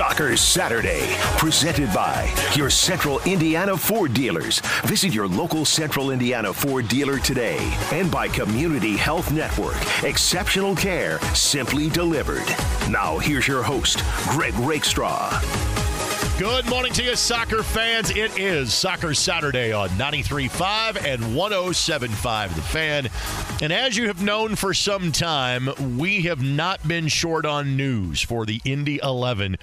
Soccer Saturday, presented by your Central Indiana Ford dealers. Visit your local Central Indiana Ford dealer today. And by Community Health Network, exceptional care simply delivered. Now, here's your host, Greg Rakestraw. Good morning to you, soccer fans. It is Soccer Saturday on 93.5 and 107.5 The Fan. And as you have known for some time, we have not been short on news for the Indy 11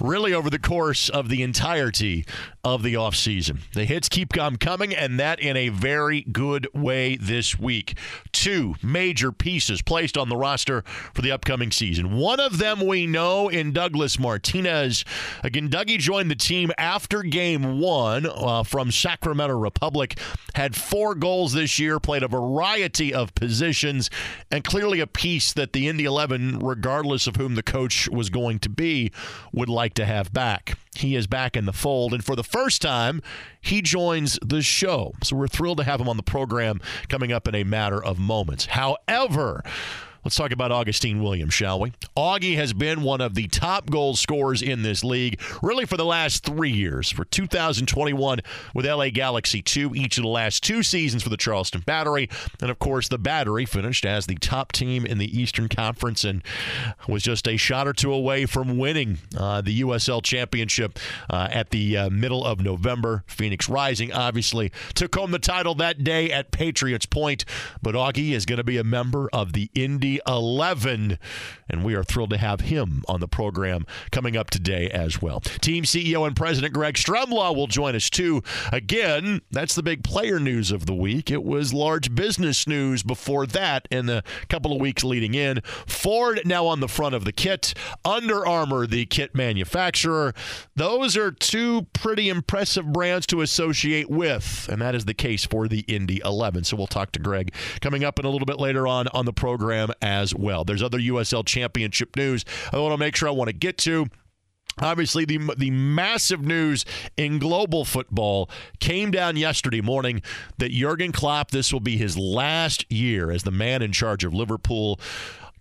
really over the course of the entirety of the offseason. The hits keep on coming, and that in a very good way this week. Two major pieces placed on the roster for the upcoming season. One of them we know in Douglas Martinez. Again, Dougie joined the team after game one uh, from Sacramento Republic, had four goals this year, played a variety of positions, and clearly a piece that the Indy 11, regardless of whom the coach was going to be, would like to have back. He is back in the fold, and for the first time, he joins the show. So we're thrilled to have him on the program coming up in a matter of moments. However, Let's talk about Augustine Williams, shall we? Augie has been one of the top goal scorers in this league, really for the last three years. For 2021 with LA Galaxy 2, each of the last two seasons for the Charleston Battery. And of course, the Battery finished as the top team in the Eastern Conference and was just a shot or two away from winning uh, the USL Championship uh, at the uh, middle of November. Phoenix Rising obviously took home the title that day at Patriots Point, but Augie is going to be a member of the Indy 11. And we are thrilled to have him on the program coming up today as well. Team CEO and President Greg Stremlaw will join us too. Again, that's the big player news of the week. It was large business news before that in the couple of weeks leading in. Ford now on the front of the kit, Under Armour, the kit manufacturer. Those are two pretty impressive brands to associate with, and that is the case for the Indy 11. So we'll talk to Greg coming up in a little bit later on on the program as well. There's other USL Championship news I want to make sure I want to get to. Obviously, the the massive news in global football came down yesterday morning that Jurgen Klopp this will be his last year as the man in charge of Liverpool.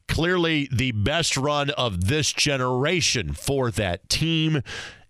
Clearly, the best run of this generation for that team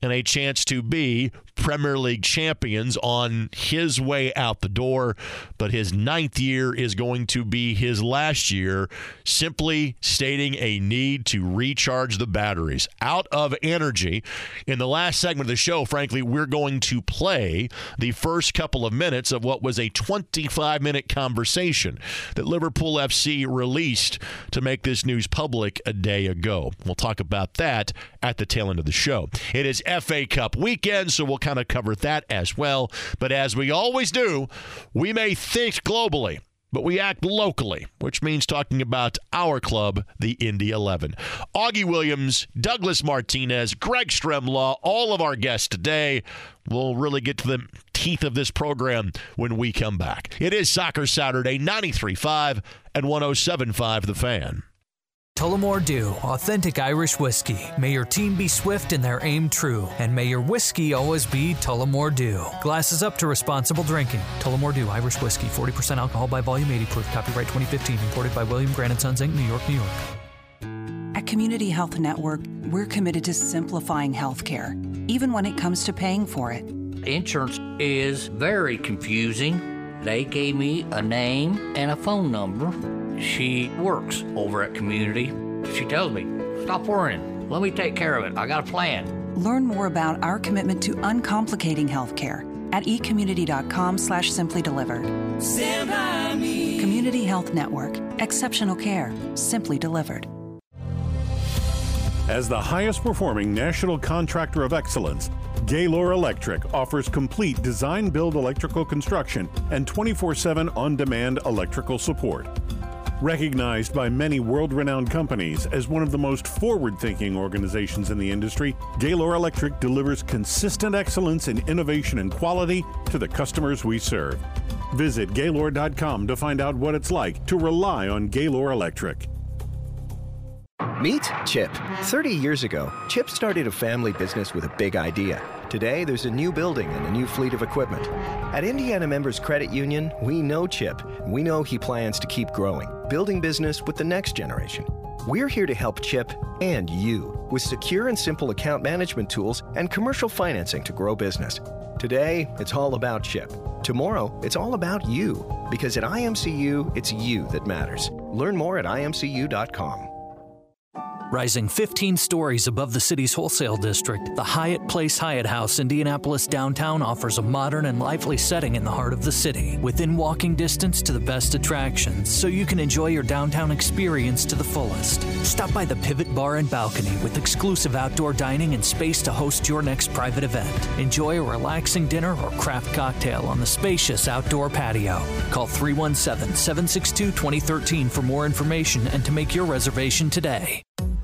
and a chance to be Premier League champions on his way out the door. But his ninth year is going to be his last year, simply stating a need to recharge the batteries out of energy. In the last segment of the show, frankly, we're going to play the first couple of minutes of what was a 25 minute conversation that Liverpool FC released to make this news public a day ago. We'll talk about that at the tail end of the show. It is FA Cup weekend, so we'll kind of cover that as well. But as we always do, we may think globally but we act locally, which means talking about our club, the Indy 11. Augie Williams, Douglas Martinez, Greg Stremlaw, all of our guests today. We'll really get to the teeth of this program when we come back. It is Soccer Saturday, 93.5 and 107.5 The Fan. Tullamore Dew, authentic Irish whiskey. May your team be swift and their aim true, and may your whiskey always be Tullamore Dew. Glasses up to responsible drinking. Tullamore Dew, Irish whiskey, 40% alcohol by volume, 80 proof. Copyright 2015, imported by William Grant & Sons Inc., New York, New York. At Community Health Network, we're committed to simplifying healthcare, even when it comes to paying for it. Insurance is very confusing. They gave me a name and a phone number she works over at Community. She tells me, stop worrying. Let me take care of it. I got a plan. Learn more about our commitment to uncomplicating healthcare at ecommunity.com slash simply delivered. Community Health Network. Exceptional care. Simply delivered. As the highest performing national contractor of excellence, Gaylor Electric offers complete design build electrical construction and 24 7 on demand electrical support. Recognized by many world renowned companies as one of the most forward thinking organizations in the industry, Gaylor Electric delivers consistent excellence in innovation and quality to the customers we serve. Visit Gaylor.com to find out what it's like to rely on Gaylor Electric. Meet Chip. 30 years ago, Chip started a family business with a big idea. Today, there's a new building and a new fleet of equipment. At Indiana Members Credit Union, we know Chip. We know he plans to keep growing, building business with the next generation. We're here to help Chip and you with secure and simple account management tools and commercial financing to grow business. Today, it's all about Chip. Tomorrow, it's all about you. Because at IMCU, it's you that matters. Learn more at imcu.com. Rising 15 stories above the city's wholesale district, the Hyatt Place Hyatt House Indianapolis downtown offers a modern and lively setting in the heart of the city, within walking distance to the best attractions, so you can enjoy your downtown experience to the fullest. Stop by the Pivot Bar and Balcony with exclusive outdoor dining and space to host your next private event. Enjoy a relaxing dinner or craft cocktail on the spacious outdoor patio. Call 317 762 2013 for more information and to make your reservation today.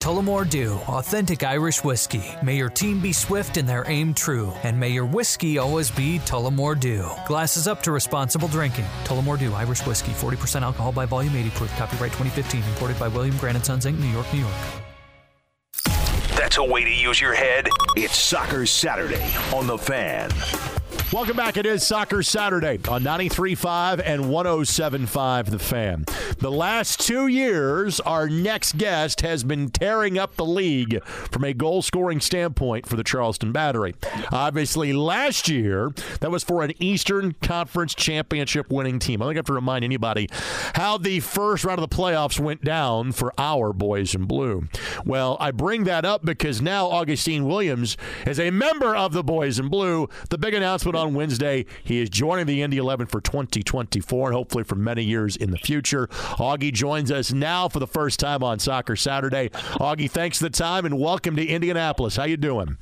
Tullamore Dew, authentic Irish whiskey. May your team be swift and their aim true, and may your whiskey always be Tullamore Dew. Glasses up to responsible drinking. Tullamore Dew, Irish whiskey, 40% alcohol by volume, 80 proof. Copyright 2015, imported by William Grant Sons Inc., New York, New York. That's a way to use your head. It's Soccer Saturday on the Fan. Welcome back. It is Soccer Saturday on 93.5 and 107.5 The Fan. The last two years, our next guest has been tearing up the league from a goal scoring standpoint for the Charleston Battery. Obviously, last year, that was for an Eastern Conference Championship winning team. I don't have to remind anybody how the first round of the playoffs went down for our boys in blue. Well, I bring that up because now Augustine Williams is a member of the boys in blue. The big announcement on Wednesday. He is joining the Indy 11 for 2024 and hopefully for many years in the future. Augie joins us now for the first time on Soccer Saturday. Augie, thanks for the time and welcome to Indianapolis. How you doing?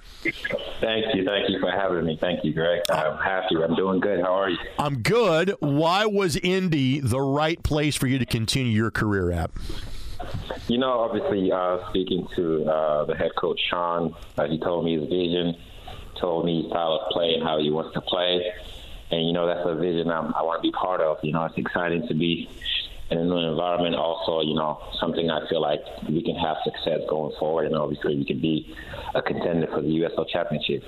Thank you. Thank you for having me. Thank you, Greg. I'm happy. I'm doing good. How are you? I'm good. Why was Indy the right place for you to continue your career at? You know, obviously, uh, speaking to uh, the head coach, Sean, uh, he told me his vision told me style of play and how he wants to play. And, you know, that's a vision I'm, I want to be part of. You know, it's exciting to be in a new environment. Also, you know, something I feel like we can have success going forward. And obviously, we can be a contender for the USL Championship.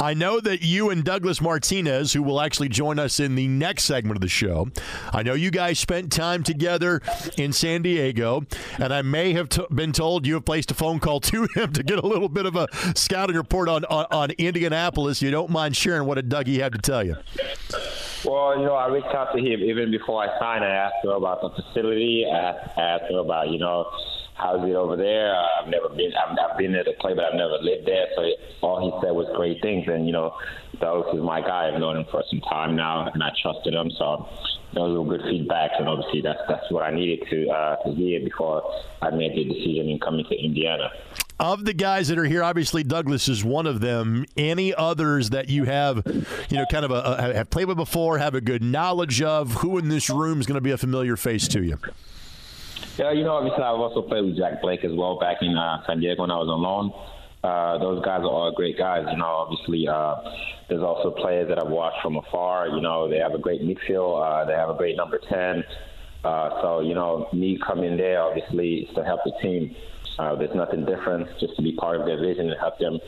I know that you and Douglas Martinez, who will actually join us in the next segment of the show, I know you guys spent time together in San Diego, and I may have t- been told you have placed a phone call to him to get a little bit of a scouting report on, on, on Indianapolis. You don't mind sharing what did Dougie have to tell you? Well, you know, I reached out to him even before I signed. I asked him about the facility. I asked him about, you know, how's it over there? I've never been. I've, I've been there to play, but I've never lived there. So all he said was great things. And you know, Douglas is my guy. I've known him for some time now, and I trusted him. So those were good feedback, and obviously that's that's what I needed to uh, to hear before I made the decision in coming to Indiana. Of the guys that are here, obviously Douglas is one of them. Any others that you have, you know, kind of a, a have played with before, have a good knowledge of? Who in this room is going to be a familiar face to you? Yeah, you know, obviously I've also played with Jack Blake as well back in uh, San Diego when I was on loan. Uh, those guys are all great guys. You know, obviously uh, there's also players that I've watched from afar. You know, they have a great midfield. Uh, they have a great number 10. Uh, so, you know, me coming there obviously is to help the team. Uh, there's nothing different, just to be part of their vision and help them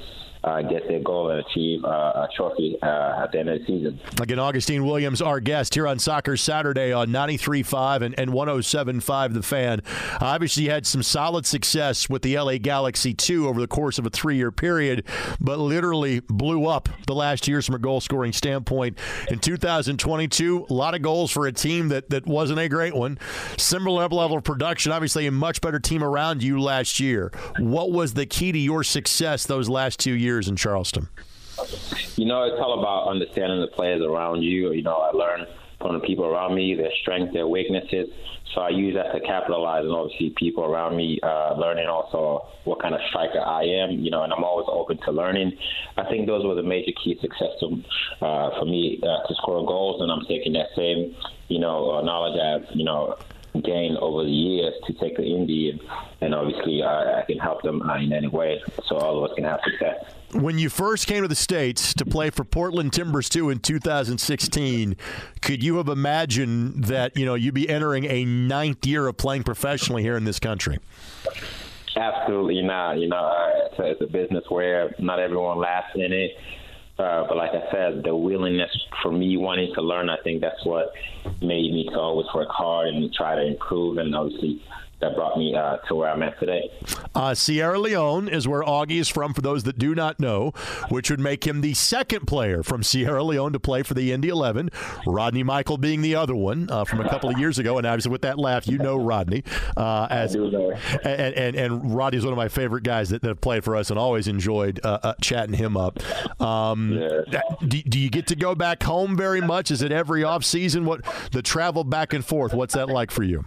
uh, get their goal and achieve uh, a trophy uh, at the end of the season. Again, Augustine Williams, our guest here on Soccer Saturday on 93.5 and, and 107.5 The Fan. obviously, had some solid success with the LA Galaxy, 2 over the course of a three year period, but literally blew up the last years from a goal scoring standpoint. In 2022, a lot of goals for a team that, that wasn't a great one. Similar level of production, obviously, a much better team around you last year. What was the key to your success those last two years? Years in Charleston? You know, it's all about understanding the players around you. You know, I learned from the people around me, their strengths, their weaknesses. So I use that to capitalize and obviously people around me, uh, learning also what kind of striker I am, you know, and I'm always open to learning. I think those were the major key success to, uh, for me uh, to score goals, and I'm taking that same, you know, knowledge I've, you know, gained over the years to take the Indy, and, and obviously uh, I can help them uh, in any way, so all of us can have success. When you first came to the states to play for Portland Timbers 2 in 2016, could you have imagined that you know you'd be entering a ninth year of playing professionally here in this country? Absolutely not. You know, it's, a, it's a business where not everyone lasts in it. Uh, but like I said, the willingness for me wanting to learn, I think that's what made me to always work hard and try to improve. And obviously, that brought me uh, to where I'm at today. Uh, Sierra Leone is where Augie is from, for those that do not know, which would make him the second player from Sierra Leone to play for the Indy 11. Rodney Michael being the other one uh, from a couple of years ago. And obviously, with that laugh, you know Rodney. Uh, as, and, and, and Rodney is one of my favorite guys that, that have played for us and always enjoyed uh, uh, chatting him up. Um, yeah. do, do you get to go back home very much? Is it every off season? What the travel back and forth? What's that like for you?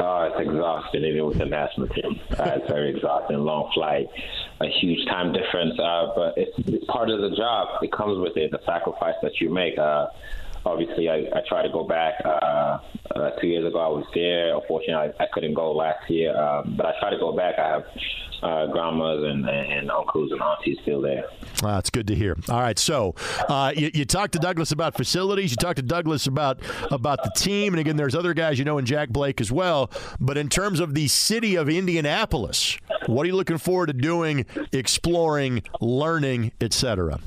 Oh, it's exhausting, even with the national team. Uh, it's very exhausting. Long flight, a huge time difference, uh, but it's, it's part of the job. It comes with it, the sacrifice that you make. Uh, obviously, I, I try to go back. Uh, uh, two years ago, I was there. Unfortunately, I, I couldn't go last year, um, but I try to go back. I have uh, grandmas and, and, uncles and aunties still there. That's good to hear. All right, so uh, you, you talked to Douglas about facilities. You talked to Douglas about about the team, and again, there's other guys you know in Jack Blake as well. But in terms of the city of Indianapolis, what are you looking forward to doing, exploring, learning, etc.?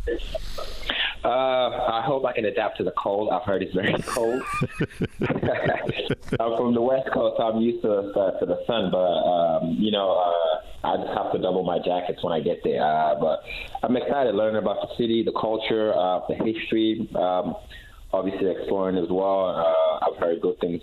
Uh, I hope I can adapt to the cold. I've heard it's very cold. I'm from the West Coast, so I'm used to, uh, to the sun. But um, you know, uh, I just have to double my jackets when I get there. Uh, but I'm excited learning about the city, the culture, uh, the history. Um, obviously, exploring as well. Uh, I've heard good things.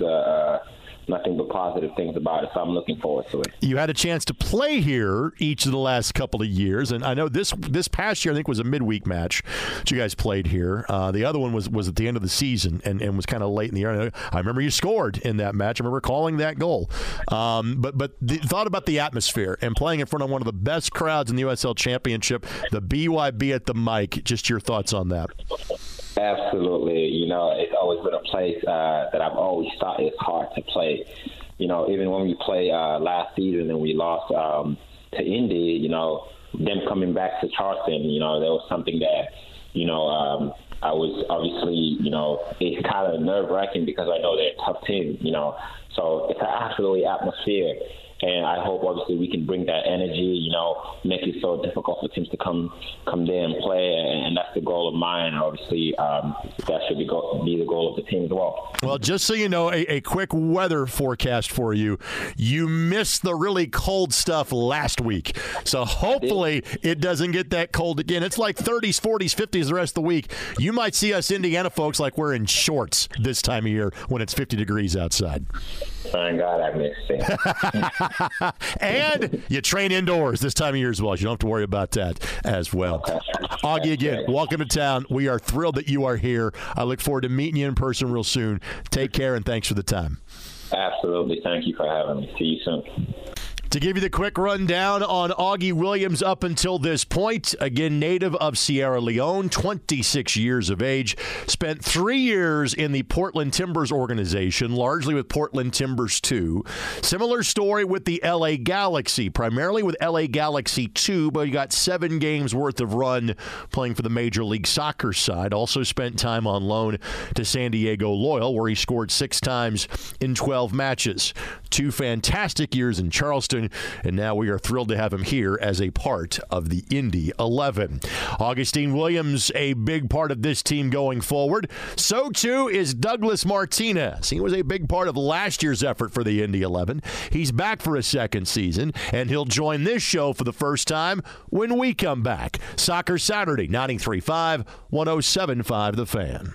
Nothing but positive things about it. So I'm looking forward to it. You had a chance to play here each of the last couple of years, and I know this this past year I think was a midweek match that you guys played here. Uh, the other one was was at the end of the season and, and was kind of late in the year. I remember you scored in that match. I remember calling that goal. Um, but but the, thought about the atmosphere and playing in front of one of the best crowds in the USL Championship, the BYB at the Mike. Just your thoughts on that. Absolutely. You know, it's always been a place uh, that I've always thought is hard to play. You know, even when we played uh, last season and we lost um, to Indy, you know, them coming back to Charleston, you know, there was something that, you know, um, I was obviously, you know, it's kind of nerve wracking because I know they're a tough team, you know. So it's an absolutely atmosphere and I hope obviously we can bring that energy, you know, make it so difficult for teams to come come there and play, and, that's the goal of mine. Obviously, um, that should be, go- be the goal of the team as well. Well, just so you know, a, a quick weather forecast for you: you missed the really cold stuff last week, so hopefully it doesn't get that cold again. It's like 30s, 40s, 50s the rest of the week. You might see us Indiana folks like we're in shorts this time of year when it's 50 degrees outside. Thank God I missed it. and you train indoors this time of year as well. You don't have to worry about that as well. Augie, again, welcome to town. We are thrilled that you are here. I look forward to meeting you in person real soon. Take care and thanks for the time. Absolutely. Thank you for having me. See you soon. To give you the quick rundown on Augie Williams up until this point, again, native of Sierra Leone, 26 years of age, spent three years in the Portland Timbers organization, largely with Portland Timbers 2. Similar story with the LA Galaxy, primarily with LA Galaxy 2, but he got seven games worth of run playing for the Major League Soccer side. Also spent time on loan to San Diego Loyal, where he scored six times in 12 matches. Two fantastic years in Charleston and now we are thrilled to have him here as a part of the Indy 11. Augustine Williams, a big part of this team going forward. So too is Douglas Martinez. He was a big part of last year's effort for the Indy 11. He's back for a second season, and he'll join this show for the first time when we come back. Soccer Saturday, 93.5, 107.5 The Fan.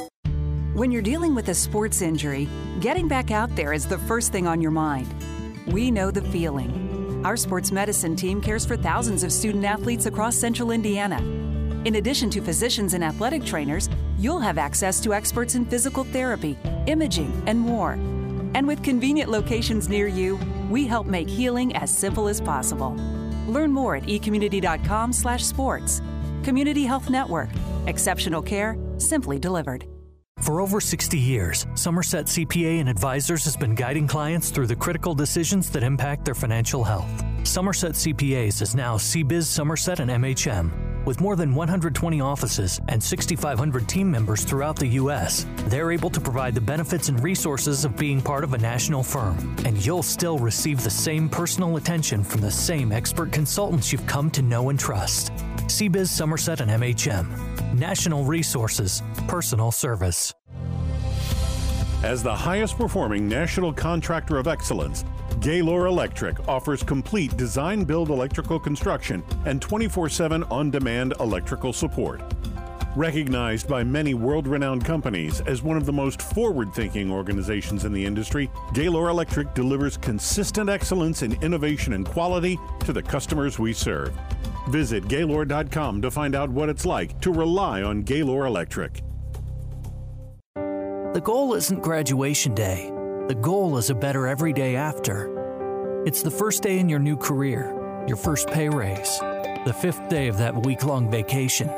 When you're dealing with a sports injury, getting back out there is the first thing on your mind. We know the feeling. Our sports medicine team cares for thousands of student athletes across central Indiana. In addition to physicians and athletic trainers, you'll have access to experts in physical therapy, imaging, and more. And with convenient locations near you, we help make healing as simple as possible. Learn more at ecommunity.com/sports. Community Health Network. Exceptional care, simply delivered. For over 60 years, Somerset CPA and Advisors has been guiding clients through the critical decisions that impact their financial health. Somerset CPAs is now CBiz Somerset and MHM. With more than 120 offices and 6,500 team members throughout the U.S., they're able to provide the benefits and resources of being part of a national firm. And you'll still receive the same personal attention from the same expert consultants you've come to know and trust. CBiz Somerset and MHM. National resources, personal service. As the highest performing national contractor of excellence, Gaylor Electric offers complete design build electrical construction and 24 7 on demand electrical support. Recognized by many world renowned companies as one of the most forward thinking organizations in the industry, Gaylor Electric delivers consistent excellence in innovation and quality to the customers we serve. Visit Gaylor.com to find out what it's like to rely on Gaylor Electric. The goal isn't graduation day. The goal is a better every day after. It's the first day in your new career, your first pay raise, the fifth day of that week long vacation.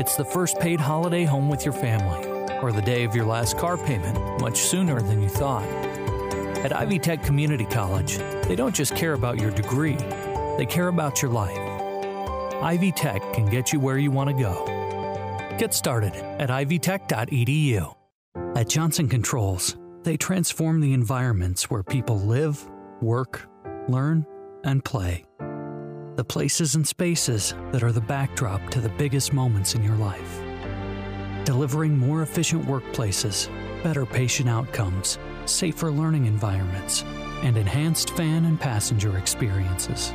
It's the first paid holiday home with your family, or the day of your last car payment, much sooner than you thought. At Ivy Tech Community College, they don't just care about your degree, they care about your life. Ivy Tech can get you where you want to go. Get started at ivytech.edu. At Johnson Controls, they transform the environments where people live, work, learn, and play. The places and spaces that are the backdrop to the biggest moments in your life. Delivering more efficient workplaces, better patient outcomes, safer learning environments, and enhanced fan and passenger experiences.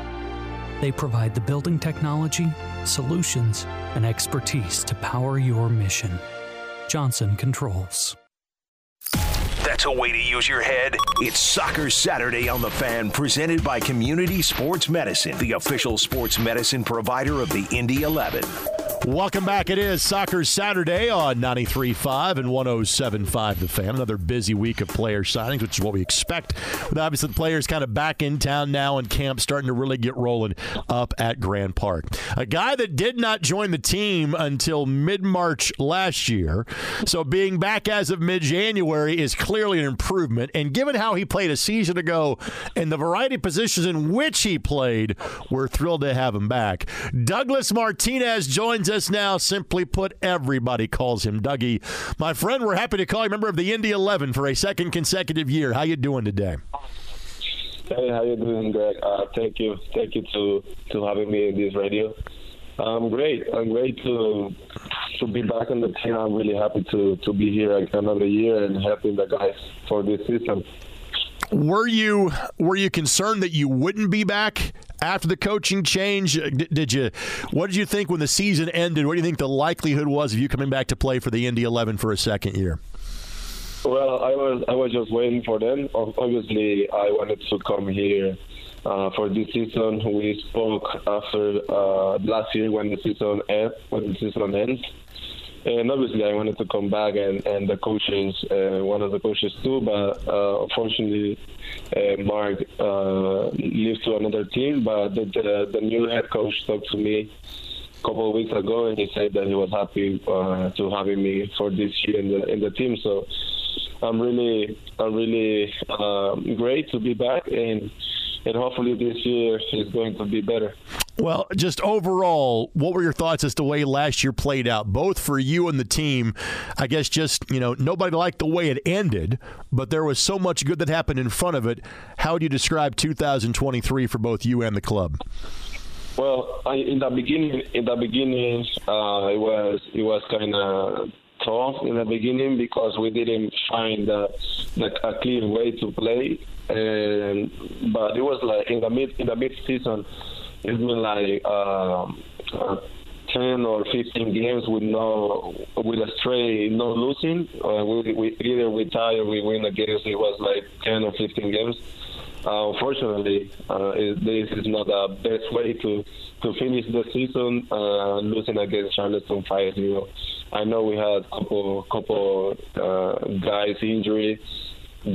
They provide the building technology, solutions, and expertise to power your mission. Johnson Controls. That's a way to use your head. It's Soccer Saturday on the Fan, presented by Community Sports Medicine, the official sports medicine provider of the Indy 11. Welcome back. It is Soccer Saturday on 93.5 and 107.5 The Fan. Another busy week of player signings, which is what we expect. With obviously the players kind of back in town now and camp starting to really get rolling up at Grand Park. A guy that did not join the team until mid March last year. So being back as of mid January is clearly an improvement. And given how he played a season ago and the variety of positions in which he played, we're thrilled to have him back. Douglas Martinez joins us now. Simply put, everybody calls him Dougie. My friend, we're happy to call you member of the Indy 11 for a second consecutive year. How you doing today? Hey, how you doing, Greg? Uh, thank you, thank you to to having me in this radio. I'm great. I'm great to to be back on the team. I'm really happy to to be here another year and helping the guys for this season. Were you were you concerned that you wouldn't be back after the coaching change? Did, did you? What did you think when the season ended? What do you think the likelihood was of you coming back to play for the Indy 11 for a second year? Well, I was I was just waiting for them. Obviously, I wanted to come here uh, for this season. We spoke after uh, last year when the season end, when the season ends, and obviously I wanted to come back and and the coaches, uh, one of the coaches too, but uh, unfortunately. Uh, Mark uh, to another team, but the, the, the new head coach talked to me a couple of weeks ago, and he said that he was happy uh, to having me for this year in the in the team. So I'm really, I'm really um, great to be back, and and hopefully this year is going to be better. Well, just overall, what were your thoughts as to the way last year played out, both for you and the team? I guess just, you know, nobody liked the way it ended, but there was so much good that happened in front of it. How would you describe 2023 for both you and the club? Well, I, in the beginning, in the beginning, uh, it was it was kind of tough in the beginning because we didn't find uh, like a clear way to play. And but it was like in the mid in the mid season, it's been like um, uh, 10 or 15 games with no with a straight no losing. Uh, we, we either we tie or we win the games. It was like 10 or 15 games. Uh, unfortunately, uh, it, this is not the best way to to finish the season uh, losing against Charleston 5-0. I know we had a couple couple uh, guys injury,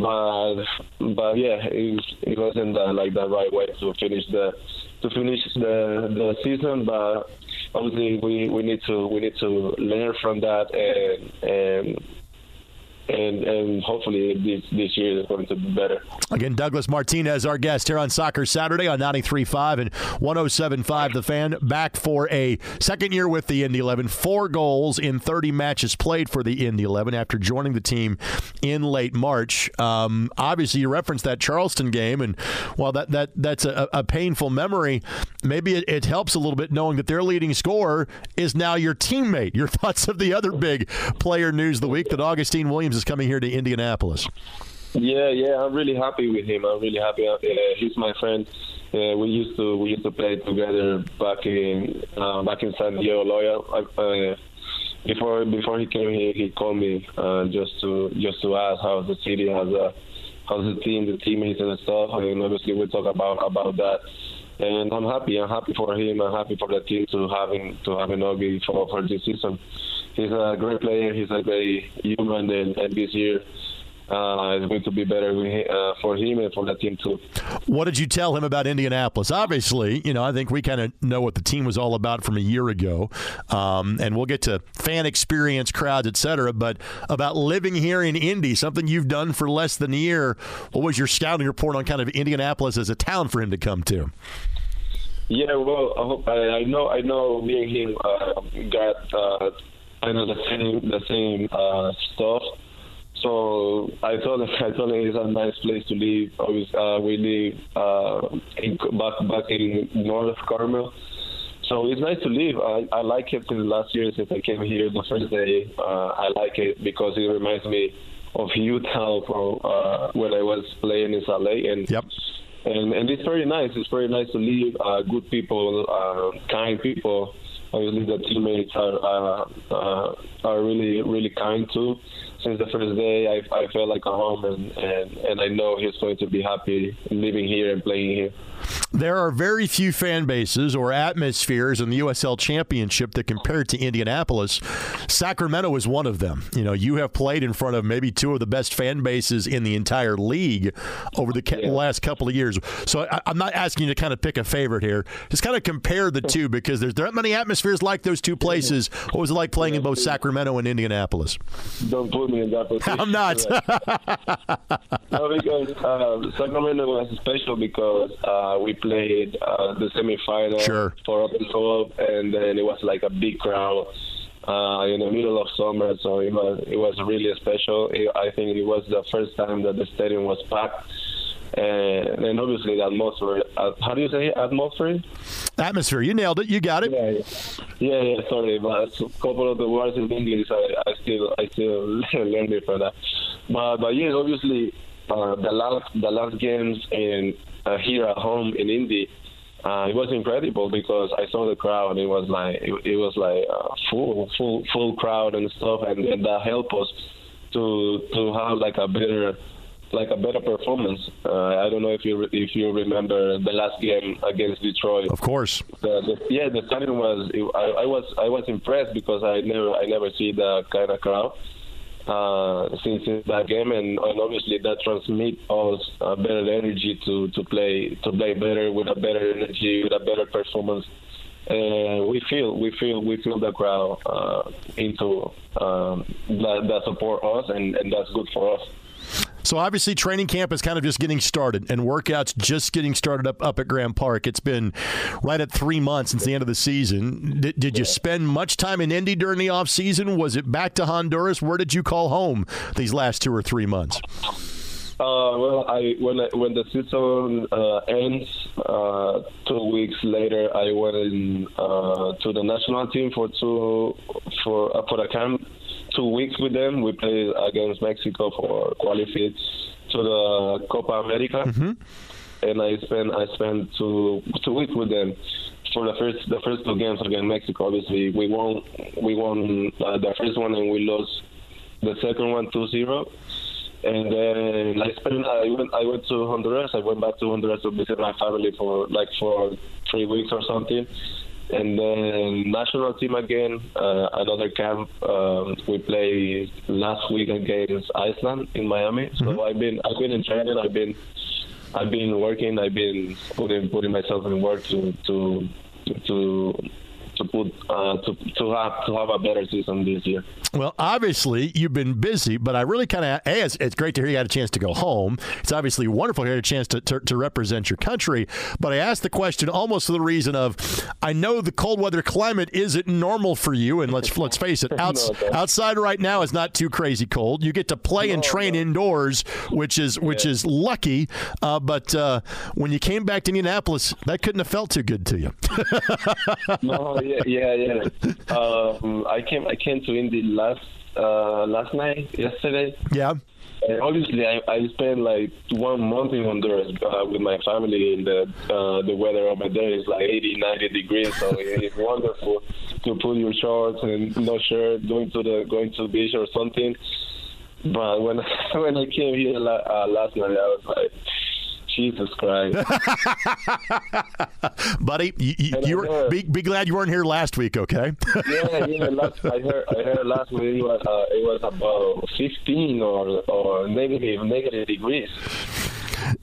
but but yeah, it, it wasn't uh, like the right way to finish the to finish the the season. But obviously, we, we need to we need to learn from that and and and and hopefully this this year is going to be better. Again, Douglas Martinez, our guest here on Soccer Saturday on 93.5 and 107.5 The Fan, back for a second year with the Indy 11. Four goals in 30 matches played for the Indy 11 after joining the team in late March. Um, obviously, you referenced that Charleston game, and while that, that that's a, a painful memory, maybe it, it helps a little bit knowing that their leading scorer is now your teammate. Your thoughts of the other big player news of the week that Augustine Williams is coming here to Indianapolis. Yeah, yeah, I'm really happy with him. I'm really happy. Uh, he's my friend. Uh, we used to we used to play together back in uh, back in San Diego. Uh, before before he came here, he called me uh, just to just to ask how's the city, how's the how's the team, the teammates and stuff. And obviously we talk about about that. And I'm happy. I'm happy for him. I'm happy for the team to having to having Augie for for this season. He's a great player. He's a great human, and, and this year uh, it's going to be better uh, for him and for the team too. What did you tell him about Indianapolis? Obviously, you know, I think we kind of know what the team was all about from a year ago, um, and we'll get to fan experience, crowds, etc. But about living here in Indy, something you've done for less than a year. What was your scouting report on kind of Indianapolis as a town for him to come to? Yeah, well, I, I know, I know, me and him uh, got uh, kind of the same, the same uh, stuff so I thought I told him it's a nice place to live. Uh, we live uh, in, back back in North Carmel. So it's nice to live. I, I like it since last year since I came here the first day. Uh, I like it because it reminds me of Utah from uh, when I was playing in LA. And yep. and and it's very nice. It's very nice to live. Uh, good people, uh, kind people. Obviously, the teammates are uh, uh, are really really kind too since the first day, I, I felt like a home, and, and, and I know he's going to be happy living here and playing here. There are very few fan bases or atmospheres in the USL Championship that compare to Indianapolis. Sacramento is one of them. You know, you have played in front of maybe two of the best fan bases in the entire league over the yeah. last couple of years. So I, am not asking you to kind of pick a favorite here. Just kind of compare the two because there's there aren't many atmospheres like those two places. What was it like playing in both Sacramento and Indianapolis? Don't put me in that position. I'm not. no, because uh, Sacramento was special because. Uh, we played uh, the semifinal sure. for Open Cup, and then it was like a big crowd uh, in the middle of summer. So it was it was really special. It, I think it was the first time that the stadium was packed. And, and obviously the atmosphere. Uh, how do you say atmosphere? Atmosphere. You nailed it. You got it. Yeah, yeah. yeah, yeah sorry, but a couple of the words in English, I, I still I still learned it for that. But but yeah, obviously uh, the last the last games in uh, here at home in Indy, uh, it was incredible because I saw the crowd. It was like it, it was like uh, full, full, full crowd and stuff, and, and that helped us to to have like a better like a better performance. Uh, I don't know if you if you remember the last game against Detroit. Of course. The, the, yeah, the stadium was. I, I was I was impressed because I never I never see that kind of crowd uh, since that game, and, and obviously that transmits us a better energy to, to play to play better with a better energy, with a better performance. And we feel we feel we feel the crowd uh, into um, that, that support us, and, and that's good for us. So obviously, training camp is kind of just getting started, and workouts just getting started up up at Grand Park. It's been right at three months since the end of the season. Did, did you spend much time in Indy during the off season? Was it back to Honduras? Where did you call home these last two or three months? Uh, well, I when I, when the season uh, ends, uh, two weeks later, I went in, uh, to the national team for two for uh, for a camp two weeks with them. We played against Mexico for qualified to the Copa America, mm-hmm. and I spent I spent two two weeks with them. for the first the first two games against Mexico. Obviously, we won we won uh, the first one and we lost the second one 2-0. And then I spent I went I went to Honduras. I went back to Honduras to visit my family for like for three weeks or something. And then national team again, uh, another camp. Um, we played last week against Iceland in Miami. So mm-hmm. I've been I've been in training. I've been I've been working. I've been putting putting myself in work to to to to put uh, to to have to have a better season this year. Well, obviously you've been busy, but I really kind of it's, it's, great to hear you had a chance to go home. It's obviously wonderful to hear a chance to, to, to represent your country. But I asked the question almost for the reason of I know the cold weather climate isn't normal for you, and let's let's face it, outs, no, outside right now is not too crazy cold. You get to play no, and train no. indoors, which is which yeah. is lucky. Uh, but uh, when you came back to Indianapolis, that couldn't have felt too good to you. no, yeah, yeah, yeah. Um, I came I came to Indy last uh, last night, yesterday. Yeah. And obviously, I, I spent like one month in Honduras uh, with my family, and the uh, the weather over there is like 80, 90 degrees, so it's wonderful to put your shorts and no shirt, going to the going to the beach or something. But when when I came here uh, last night, I was like Jesus Christ, buddy, you, you, you were be, be, glad you weren't here last week, okay? yeah, yeah. Last, I heard, I heard last week it was, uh, it was about 15 or or negative negative degrees.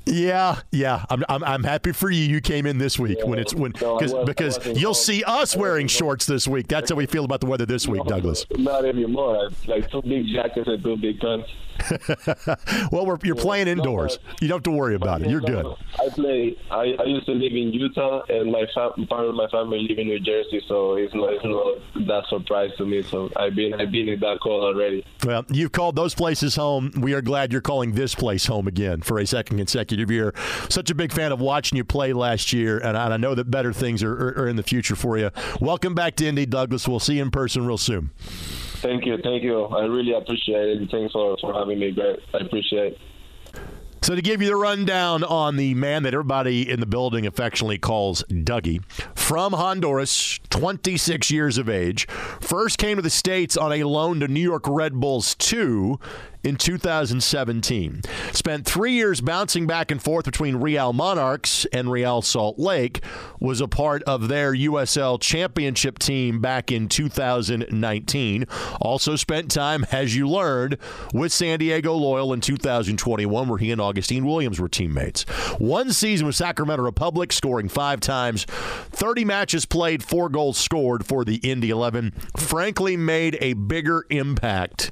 Yeah, yeah. I'm, I'm, I'm happy for you. You came in this week yeah, when it's when no, was, because you'll see us wearing shorts this week. That's how we feel about the weather this week, no, Douglas. Not anymore. Like two big jackets and two big pants. well, you're playing indoors. You don't have to worry about it. You're good. I play. I, I used to live in Utah, and my fam- part of my family live in New Jersey, so it's not, it's not that surprise to me. So I've been I've been in that cold already. Well, you've called those places home. We are glad you're calling this place home again for a second consecutive year. Such a big fan of watching you play last year, and I know that better things are, are, are in the future for you. Welcome back to Indy, Douglas. We'll see you in person real soon. Thank you, thank you. I really appreciate it. Thanks for, for having me. Great, I appreciate it. So, to give you the rundown on the man that everybody in the building affectionately calls Dougie, from Honduras, 26 years of age, first came to the States on a loan to New York Red Bulls 2 in 2017. Spent three years bouncing back and forth between Real Monarchs and Real Salt Lake. Was a part of their USL championship team back in 2019. Also spent time, as you learned, with San Diego Loyal in 2021, where he and Augustine Williams were teammates. One season with Sacramento Republic, scoring five times, 30 matches played, four goals scored for the Indy 11. Frankly, made a bigger impact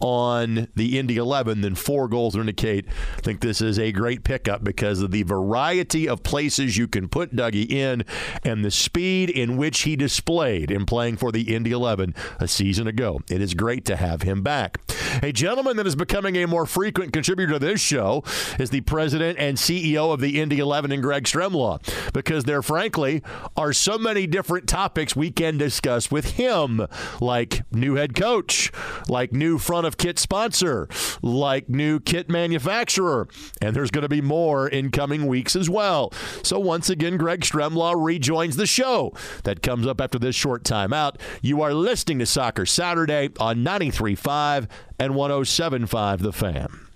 on the Indy 11 than four goals indicate. I think this is a great pickup because of the variety of places you can put Dougie in and the speed in which he displayed in playing for the Indy 11 a season ago. It is great to have him back. A gentleman that is becoming a more frequent contributor to this show is the president and CEO of the Indy 11 and Greg Stremlaw because there, frankly, are so many different topics we can discuss with him, like new head coach, like new front of kit sponsor, like new kit manufacturer. And there's going to be more in coming weeks as well. So once again, Greg Stremlaw rejoins the show. That comes up after this short timeout. You are listening to Soccer Saturday on 93.5 and 107.5 The Fan.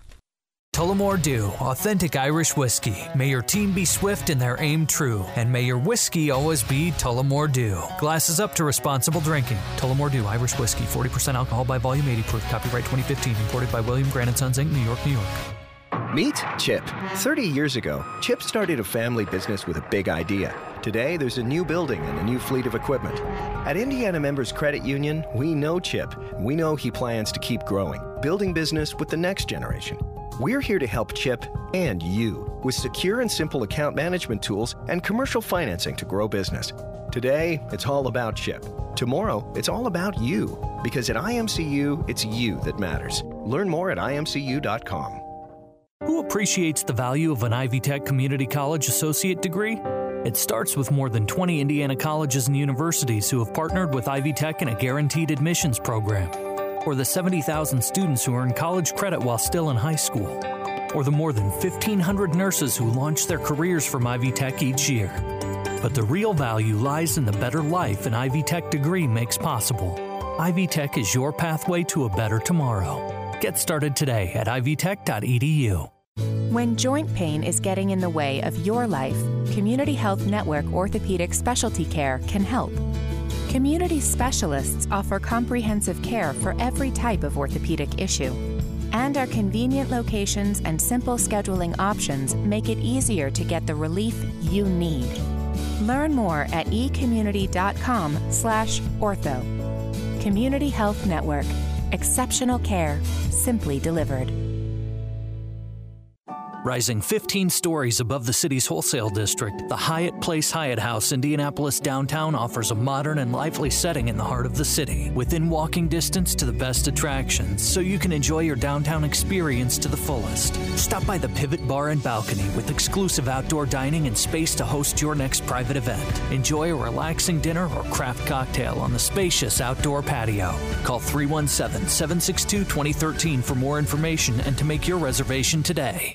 Tullamore Dew, authentic Irish whiskey. May your team be swift and their aim true, and may your whiskey always be Tullamore Dew. Glasses up to responsible drinking. Tullamore Dew, Irish whiskey, 40% alcohol by volume, 80 proof. Copyright 2015, imported by William Grant & Sons Inc., New York, New York. Meet Chip. 30 years ago, Chip started a family business with a big idea. Today, there's a new building and a new fleet of equipment. At Indiana Members Credit Union, we know Chip. We know he plans to keep growing, building business with the next generation. We're here to help Chip and you with secure and simple account management tools and commercial financing to grow business. Today, it's all about Chip. Tomorrow, it's all about you because at IMCU, it's you that matters. Learn more at imcu.com. Who appreciates the value of an Ivy Tech Community College associate degree? It starts with more than 20 Indiana colleges and universities who have partnered with Ivy Tech in a guaranteed admissions program or the 70,000 students who earn college credit while still in high school, or the more than 1,500 nurses who launch their careers from Ivy Tech each year. But the real value lies in the better life an Ivy Tech degree makes possible. Ivy Tech is your pathway to a better tomorrow. Get started today at ivytech.edu. When joint pain is getting in the way of your life, Community Health Network Orthopedic Specialty Care can help. Community specialists offer comprehensive care for every type of orthopedic issue. And our convenient locations and simple scheduling options make it easier to get the relief you need. Learn more at ecommunity.com slash ortho. Community Health Network. Exceptional care, simply delivered. Rising 15 stories above the city's wholesale district, the Hyatt Place Hyatt House Indianapolis downtown offers a modern and lively setting in the heart of the city, within walking distance to the best attractions, so you can enjoy your downtown experience to the fullest. Stop by the Pivot Bar and Balcony with exclusive outdoor dining and space to host your next private event. Enjoy a relaxing dinner or craft cocktail on the spacious outdoor patio. Call 317 762 2013 for more information and to make your reservation today.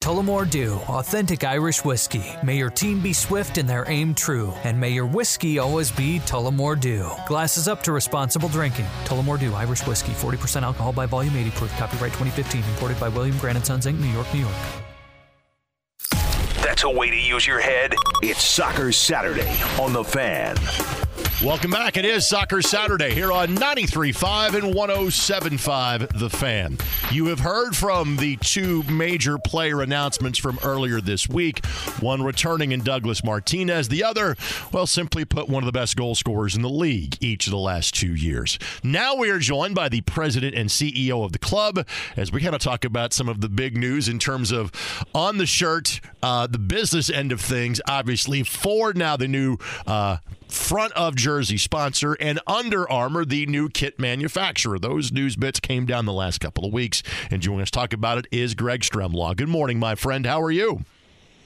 Tullamore Dew, authentic Irish whiskey. May your team be swift and their aim true, and may your whiskey always be Tullamore Dew. Glasses up to responsible drinking. Tullamore Dew Irish whiskey, 40% alcohol by volume, 80 proof. Copyright 2015, imported by William Grant Sons Inc., New York, New York. That's a way to use your head. It's Soccer Saturday on the Fan. Welcome back. It is Soccer Saturday here on 93.5 and 107.5 The Fan. You have heard from the two major player announcements from earlier this week. One returning in Douglas Martinez. The other, well, simply put, one of the best goal scorers in the league each of the last two years. Now we are joined by the president and CEO of the club as we kind of talk about some of the big news in terms of on the shirt, uh, the business end of things. Obviously, for now the new uh, front of jersey sponsor, and Under Armour, the new kit manufacturer. Those news bits came down the last couple of weeks, and joining us to talk about it is Greg Stremlaw. Good morning, my friend. How are you?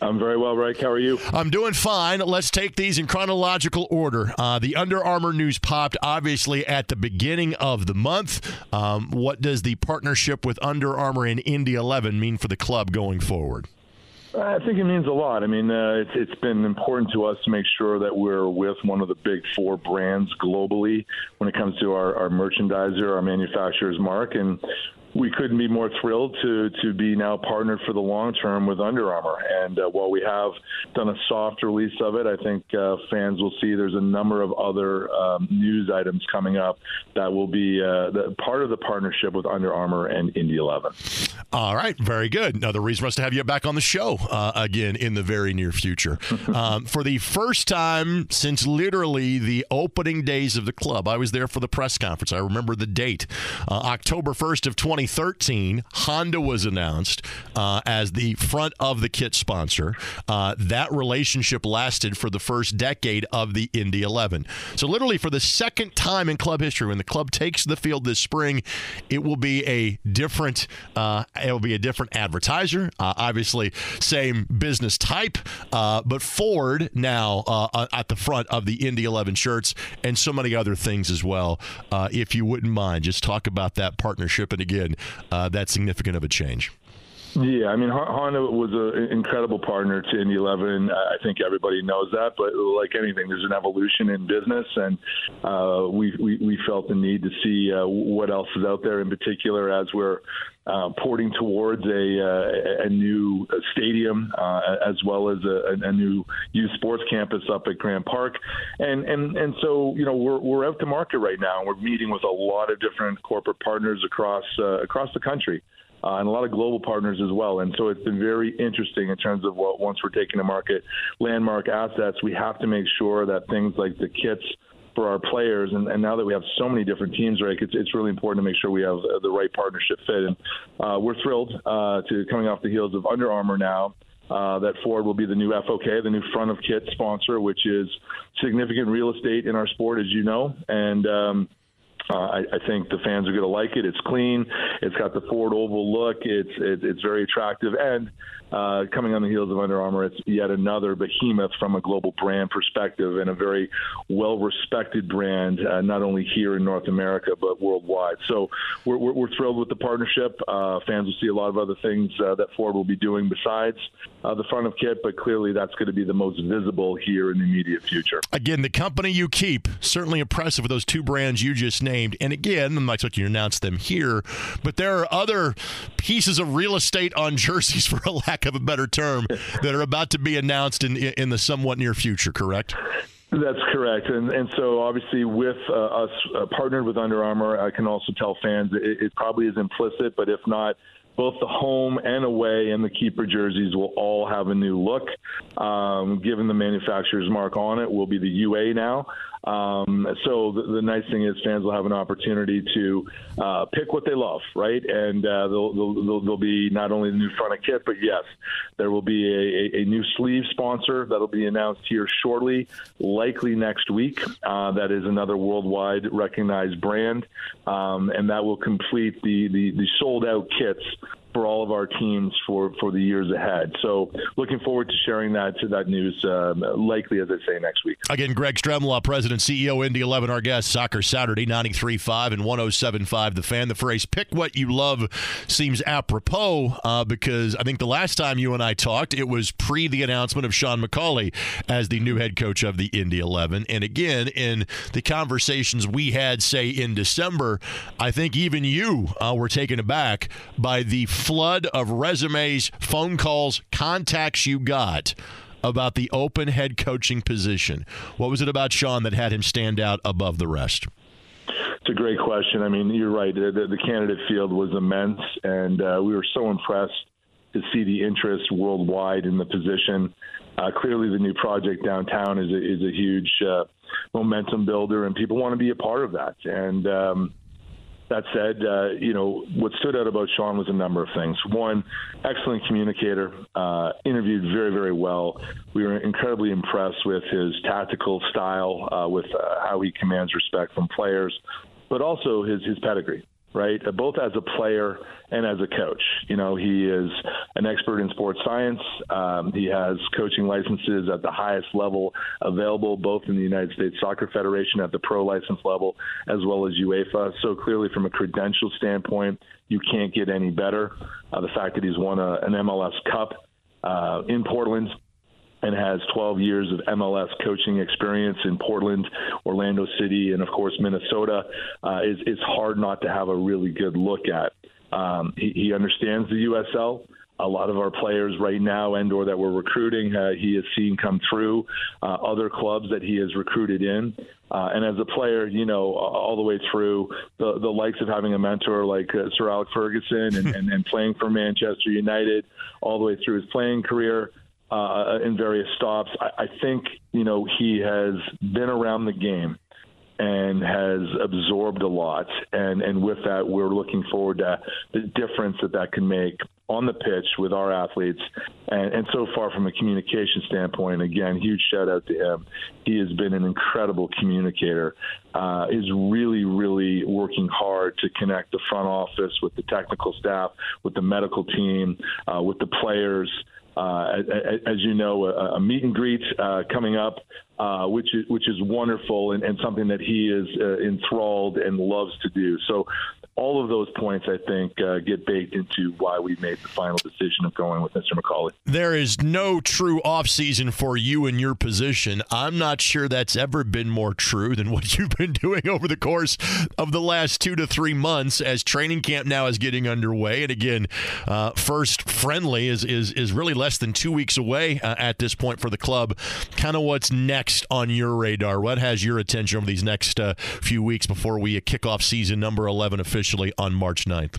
I'm very well, Rick. How are you? I'm doing fine. Let's take these in chronological order. Uh, the Under Armour news popped obviously at the beginning of the month. Um, what does the partnership with Under Armour and Indy 11 mean for the club going forward? I think it means a lot. I mean, uh, it's, it's been important to us to make sure that we're with one of the big four brands globally when it comes to our, our merchandiser, our manufacturer's mark. And we couldn't be more thrilled to to be now partnered for the long term with Under Armour. And uh, while we have done a soft release of it, I think uh, fans will see there's a number of other um, news items coming up that will be uh, the, part of the partnership with Under Armour and Indy 11. All right, very good. Another reason for us to have you back on the show uh, again in the very near future. um, for the first time since literally the opening days of the club, I was there for the press conference. I remember the date, uh, October 1st of 20. 2013, Honda was announced uh, as the front of the kit sponsor. Uh, that relationship lasted for the first decade of the Indy 11. So, literally, for the second time in club history, when the club takes the field this spring, it will be a different. Uh, it will be a different advertiser. Uh, obviously, same business type, uh, but Ford now uh, at the front of the Indy 11 shirts and so many other things as well. if you wouldn't mind, just talk about that partnership and again uh, that significant of a change. Yeah, I mean Honda was an incredible partner to Indy 11. I think everybody knows that, but like anything, there's an evolution in business, and uh, we, we we felt the need to see uh, what else is out there. In particular, as we're uh, porting towards a, uh, a new stadium uh, as well as a, a, new youth sports campus up at Grand Park, and and and so you know we're we're out to market right now. and We're meeting with a lot of different corporate partners across uh, across the country uh, and a lot of global partners as well. And so it's been very interesting in terms of what once we're taking to market landmark assets, we have to make sure that things like the kits for our players. And, and, now that we have so many different teams, right, it's, it's really important to make sure we have the right partnership fit. And uh, we're thrilled uh, to coming off the heels of Under Armour now uh, that Ford will be the new FOK, the new front of kit sponsor, which is significant real estate in our sport, as you know. And um, uh, I, I think the fans are going to like it. It's clean. It's got the Ford oval look. It's it, it's very attractive, and uh, coming on the heels of Under Armour, it's yet another behemoth from a global brand perspective and a very well respected brand, uh, not only here in North America, but worldwide. So we're, we're, we're thrilled with the partnership. Uh, fans will see a lot of other things uh, that Ford will be doing besides uh, the front of kit, but clearly that's going to be the most visible here in the immediate future. Again, the company you keep, certainly impressive with those two brands you just named. And again, I'm not expecting you to announce them here, but there are other pieces of real estate on jerseys, for a lack of a better term, that are about to be announced in in the somewhat near future. Correct? That's correct, and and so obviously with uh, us uh, partnered with Under Armour, I can also tell fans it, it probably is implicit, but if not, both the home and away and the keeper jerseys will all have a new look. Um, given the manufacturer's mark on it, will be the UA now. Um, so the, the, nice thing is fans will have an opportunity to uh, pick what they love, right? And uh, they'll, they'll, they'll, be not only the new front of kit, but yes, there will be a, a new sleeve sponsor that'll be announced here shortly, likely next week. Uh, that is another worldwide recognized brand, um, and that will complete the, the, the sold out kits for all of our teams for, for the years ahead. So looking forward to sharing that to that news um, likely, as I say, next week. Again, Greg Stremlaw, President, CEO, Indy 11, our guest, Soccer Saturday, 93.5 and 107.5 The Fan. The phrase, pick what you love, seems apropos uh, because I think the last time you and I talked, it was pre the announcement of Sean McAuley as the new head coach of the Indy 11. And again, in the conversations we had, say, in December, I think even you uh, were taken aback by the flood of resumes, phone calls, contacts you got about the open head coaching position? What was it about Sean that had him stand out above the rest? It's a great question. I mean, you're right. The, the candidate field was immense, and uh, we were so impressed to see the interest worldwide in the position. Uh, clearly, the new project downtown is a, is a huge uh, momentum builder, and people want to be a part of that. And um, that said, uh, you know, what stood out about Sean was a number of things. One, excellent communicator, uh, interviewed very, very well. We were incredibly impressed with his tactical style, uh, with uh, how he commands respect from players, but also his, his pedigree right? Uh, both as a player and as a coach. You know, he is an expert in sports science. Um, he has coaching licenses at the highest level available, both in the United States Soccer Federation at the pro license level, as well as UEFA. So clearly, from a credential standpoint, you can't get any better. Uh, the fact that he's won a, an MLS Cup uh, in Portland and has 12 years of MLS coaching experience in Portland, Orlando City, and of course Minnesota, uh, is is hard not to have a really good look at. Um, he, he understands the USL a lot of our players right now and or that we're recruiting uh, he has seen come through uh, other clubs that he has recruited in uh, and as a player you know all the way through the, the likes of having a mentor like uh, Sir Alex Ferguson and, and, and playing for Manchester United all the way through his playing career uh, in various stops. I, I think you know he has been around the game and has absorbed a lot, and and with that, we're looking forward to the difference that that can make on the pitch with our athletes. And, and so far, from a communication standpoint, again, huge shout out to him. He has been an incredible communicator. Uh, is really, really working hard to connect the front office with the technical staff, with the medical team, uh, with the players. Uh, as you know, a, a meet and greet uh, coming up, uh, which is which is wonderful and, and something that he is uh, enthralled and loves to do. So all of those points, I think, uh, get baked into why we made the final decision of going with Mr. McAuley. There is no true offseason for you in your position. I'm not sure that's ever been more true than what you've been doing over the course of the last two to three months as training camp now is getting underway. And again, uh, first friendly is, is, is really less than two weeks away uh, at this point for the club. Kind of what's next on your radar? What has your attention over these next uh, few weeks before we kick off season number 11 officially? officially on March 9th?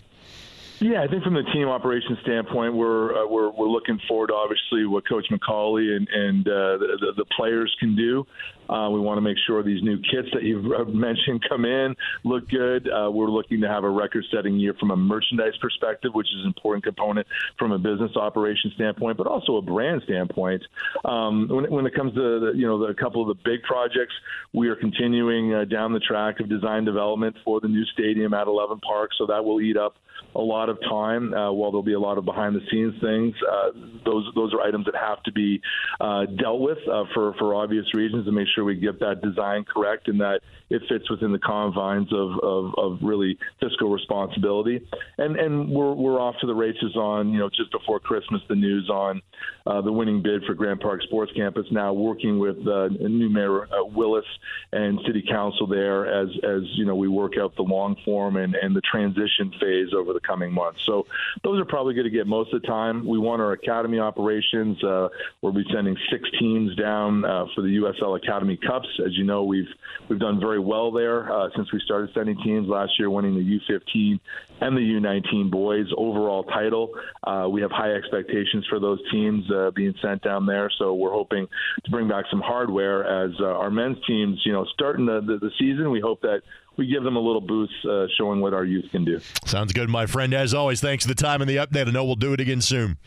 Yeah, I think from the team operations standpoint, we're uh, we're we're looking forward to obviously what Coach McAuley and and uh, the, the players can do. Uh, we want to make sure these new kits that you've uh, mentioned come in, look good. Uh, we're looking to have a record-setting year from a merchandise perspective, which is an important component from a business operation standpoint, but also a brand standpoint. Um, when, when, it comes to the, you know the, a couple of the big projects, we are continuing uh, down the track of design development for the new stadium at 11 Park, so that will eat up a lot of time. Uh, while there'll be a lot of behind-the-scenes things, uh, those those are items that have to be uh, dealt with uh, for for obvious reasons to make sure we get that design correct and that it fits within the confines of, of, of really fiscal responsibility. And and we're we're off to the races on you know just before Christmas the news on uh, the winning bid for Grand Park Sports Campus. Now working with uh, new Mayor Willis and City Council there as as you know we work out the long form and and the transition phase over the coming months. So those are probably going to get most of the time. We want our academy operations. Uh, we'll be sending six teams down uh, for the USL Academy Cups. As you know, we've we've done very well there uh, since we started sending teams last year, winning the U15 and the U19 boys overall title. Uh, we have high expectations for those teams uh, being sent down there, so we're hoping to bring back some hardware as uh, our men's teams, you know, starting the, the, the season. We hope that we give them a little boost, uh, showing what our youth can do. Sounds good, my friend. As always, thanks for the time and the update. I know we'll do it again soon.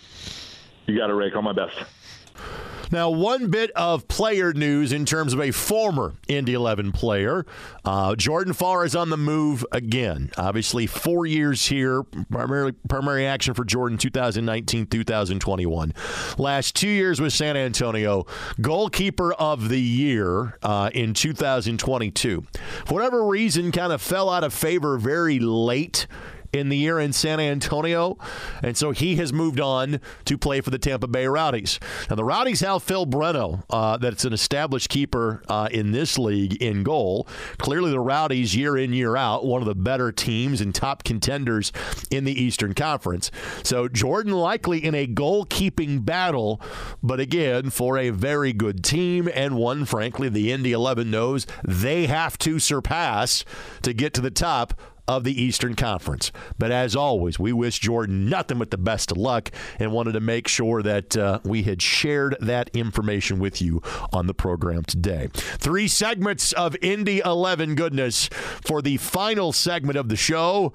You got it, Rick. All my best. Now, one bit of player news in terms of a former Indy 11 player. Uh, Jordan Farr is on the move again. Obviously, four years here, primarily primary action for Jordan 2019 2021. Last two years with San Antonio, goalkeeper of the year uh, in 2022. For whatever reason, kind of fell out of favor very late in the year in San Antonio. And so he has moved on to play for the Tampa Bay Rowdies. Now, the Rowdies have Phil Breno, uh, that's an established keeper uh, in this league in goal. Clearly, the Rowdies, year in, year out, one of the better teams and top contenders in the Eastern Conference. So Jordan likely in a goalkeeping battle, but again, for a very good team and one, frankly, the Indy 11 knows they have to surpass to get to the top of the Eastern Conference. But as always, we wish Jordan nothing but the best of luck and wanted to make sure that uh, we had shared that information with you on the program today. Three segments of Indy 11 goodness for the final segment of the show.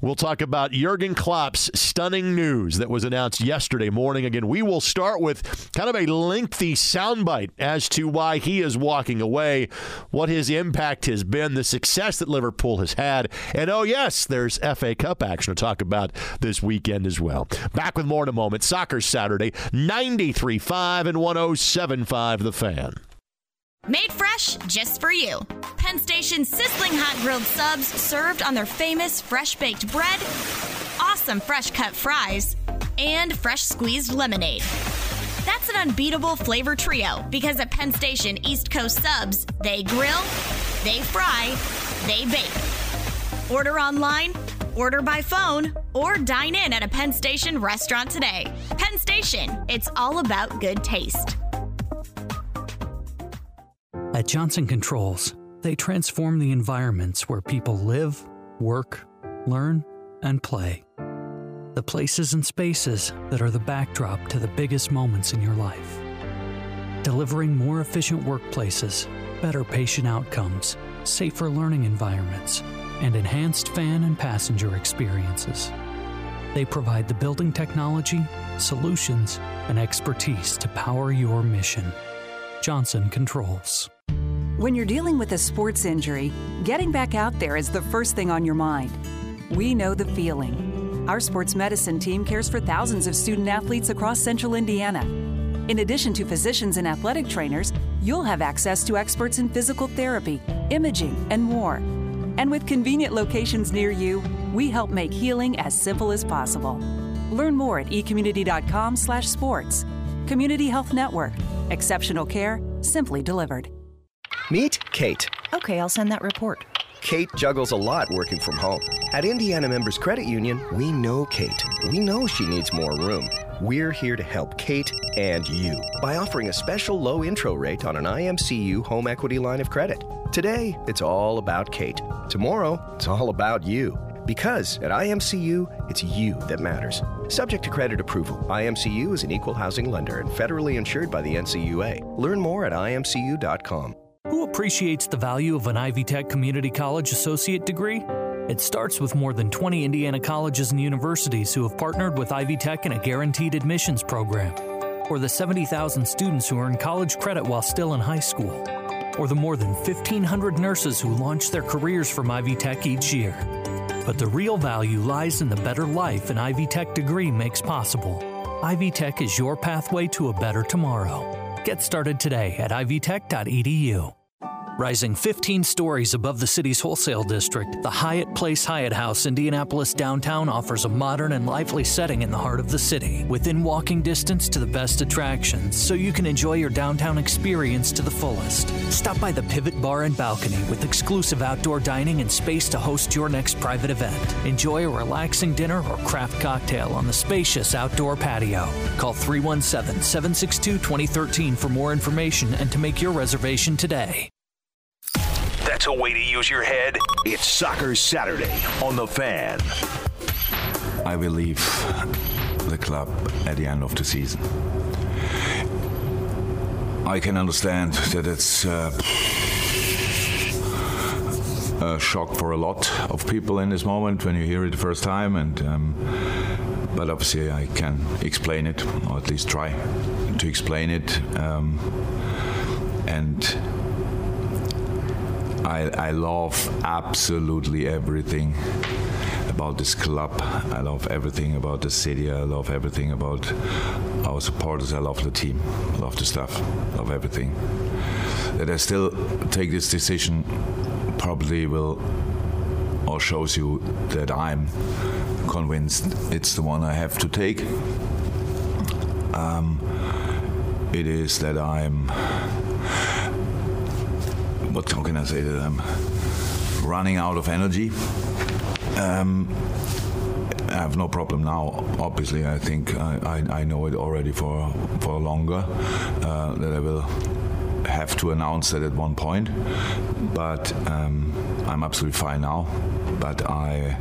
We'll talk about Jurgen Klopp's stunning news that was announced yesterday morning. Again, we will start with kind of a lengthy soundbite as to why he is walking away, what his impact has been, the success that Liverpool has had, and and oh, yes, there's FA Cup action to talk about this weekend as well. Back with more in a moment. Soccer Saturday, 93.5 and 107.5 The Fan. Made fresh just for you. Penn Station's sizzling hot grilled subs served on their famous fresh baked bread, awesome fresh cut fries, and fresh squeezed lemonade. That's an unbeatable flavor trio because at Penn Station East Coast Subs, they grill, they fry, they bake. Order online, order by phone, or dine in at a Penn Station restaurant today. Penn Station, it's all about good taste. At Johnson Controls, they transform the environments where people live, work, learn, and play. The places and spaces that are the backdrop to the biggest moments in your life. Delivering more efficient workplaces, better patient outcomes, safer learning environments and enhanced fan and passenger experiences. They provide the building technology, solutions, and expertise to power your mission. Johnson Controls. When you're dealing with a sports injury, getting back out there is the first thing on your mind. We know the feeling. Our sports medicine team cares for thousands of student athletes across central Indiana. In addition to physicians and athletic trainers, you'll have access to experts in physical therapy, imaging, and more and with convenient locations near you, we help make healing as simple as possible. Learn more at ecommunity.com/sports. Community Health Network. Exceptional care simply delivered. Meet Kate. Okay, I'll send that report. Kate juggles a lot working from home. At Indiana Members Credit Union, we know Kate. We know she needs more room. We're here to help Kate and you by offering a special low intro rate on an IMCU home equity line of credit. Today, it's all about Kate. Tomorrow, it's all about you. Because at IMCU, it's you that matters. Subject to credit approval, IMCU is an equal housing lender and federally insured by the NCUA. Learn more at imcu.com. Who appreciates the value of an Ivy Tech Community College associate degree? It starts with more than 20 Indiana colleges and universities who have partnered with Ivy Tech in a guaranteed admissions program, or the 70,000 students who earn college credit while still in high school, or the more than 1,500 nurses who launch their careers from Ivy Tech each year. But the real value lies in the better life an Ivy Tech degree makes possible. Ivy Tech is your pathway to a better tomorrow. Get started today at ivytech.edu. Rising 15 stories above the city's wholesale district, the Hyatt Place Hyatt House Indianapolis downtown offers a modern and lively setting in the heart of the city, within walking distance to the best attractions, so you can enjoy your downtown experience to the fullest. Stop by the Pivot Bar and Balcony with exclusive outdoor dining and space to host your next private event. Enjoy a relaxing dinner or craft cocktail on the spacious outdoor patio. Call 317 762 2013 for more information and to make your reservation today. That's a way to use your head. It's Soccer Saturday on The Fan. I will leave the club at the end of the season. I can understand that it's uh, a shock for a lot of people in this moment when you hear it the first time, and um, but obviously I can explain it, or at least try to explain it, um, and I, I love absolutely everything about this club. I love everything about the city. I love everything about our supporters. I love the team. I love the staff. I love everything. That I still take this decision probably will or shows you that I'm convinced it's the one I have to take. Um, it is that I'm what how can I say that I'm running out of energy. Um, I have no problem now. Obviously, I think I, I, I know it already for for longer uh, that I will have to announce that at one point. But um, I'm absolutely fine now. But I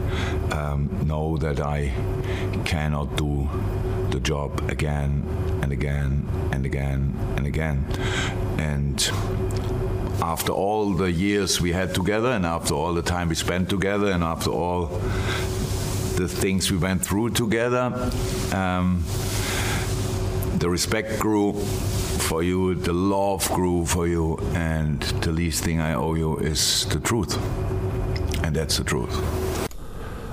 um, know that I cannot do the job again and again and again and again. And after all the years we had together and after all the time we spent together and after all the things we went through together, um, the respect grew for you, the love grew for you, and the least thing I owe you is the truth. And that's the truth.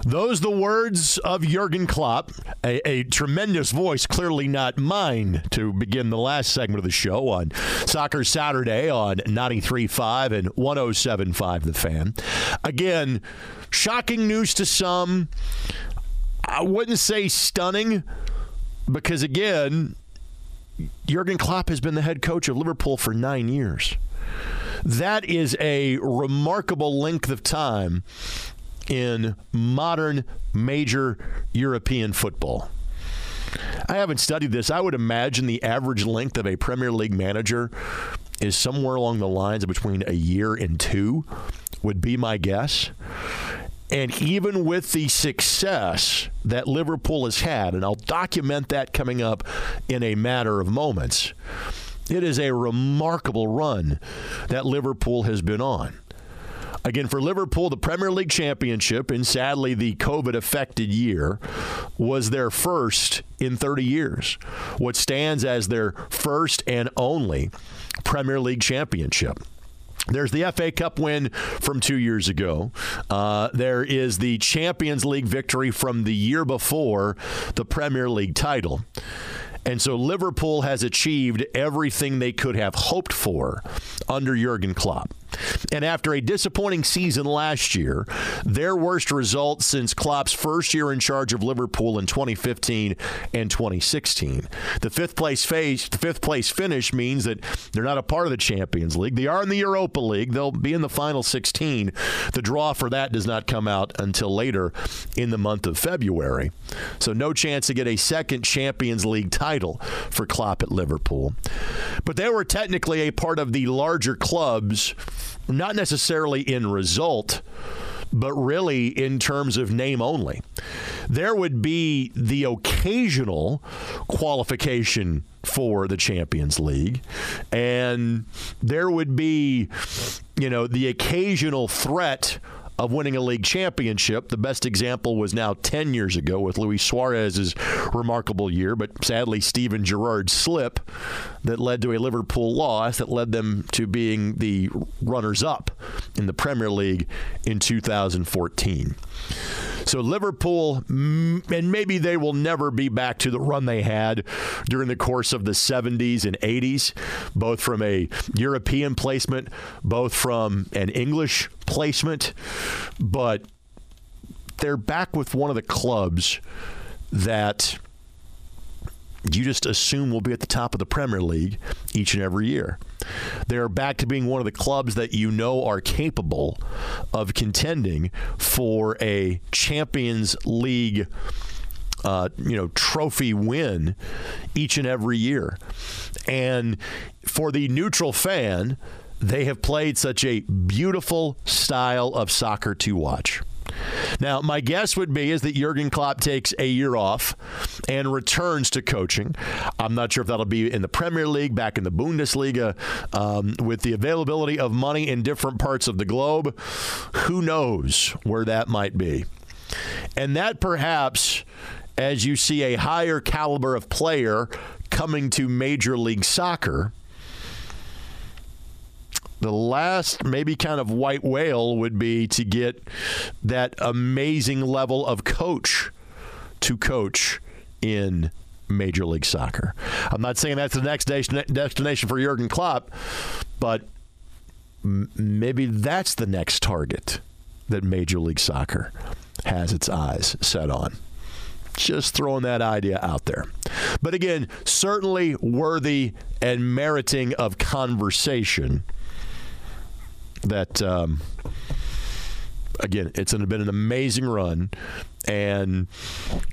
Those the words of Jurgen Klopp, a, a, tremendous voice, clearly not mine, to begin the last segment of the show on Soccer Saturday on 93.5 and 107.5 The Fan. Again, shocking news to some. I wouldn't say stunning, because again, Jurgen Klopp has been the head coach of Liverpool for nine years. That is a remarkable length of time in modern major European football. I haven't studied this. I would imagine the average length of a Premier League manager is somewhere along the lines of between a year and two, would be my guess. And even with the success that Liverpool has had, and I'll document that coming up in a matter of moments, it is a remarkable run that Liverpool has been on. Again, for Liverpool, the Premier League championship, and sadly the COVID affected year, was their first in 30 years. What stands as their first and only Premier League championship. There's the FA Cup win from two years ago. Uh, there is the Champions League victory from the year before the Premier League title. And so Liverpool has achieved everything they could have hoped for under Jurgen Klopp. And after a disappointing season last year, their worst result since Klopp's first year in charge of Liverpool in 2015 and 2016. The fifth place face, the fifth place finish means that they're not a part of the Champions League. They are in the Europa League. They'll be in the final 16. The draw for that does not come out until later in the month of February. So no chance to get a second Champions League title for Klopp at Liverpool. But they were technically a part of the larger clubs not necessarily in result, but really in terms of name only. There would be the occasional qualification for the Champions League, and there would be, you know, the occasional threat of winning a league championship. The best example was now 10 years ago with Luis Suarez's remarkable year, but sadly, Steven Gerrard's slip that led to a Liverpool loss that led them to being the runners up in the Premier League in 2014. So Liverpool, mm, and maybe they will never be back to the run they had during the course of the 70s and 80s, both from a European placement, both from an English placement, but they're back with one of the clubs that you just assume will be at the top of the Premier League each and every year. They're back to being one of the clubs that you know are capable of contending for a Champions League uh, you know trophy win each and every year. And for the neutral fan, they have played such a beautiful style of soccer to watch. Now, my guess would be is that Jurgen Klopp takes a year off and returns to coaching. I'm not sure if that'll be in the Premier League, back in the Bundesliga, um, with the availability of money in different parts of the globe. Who knows where that might be? And that perhaps, as you see a higher caliber of player coming to Major League Soccer the last maybe kind of white whale would be to get that amazing level of coach to coach in Major League Soccer. I'm not saying that's the next destination for Jurgen Klopp, but maybe that's the next target that Major League Soccer has its eyes set on. Just throwing that idea out there. But again, certainly worthy and meriting of conversation that um, again, it's been an amazing run. And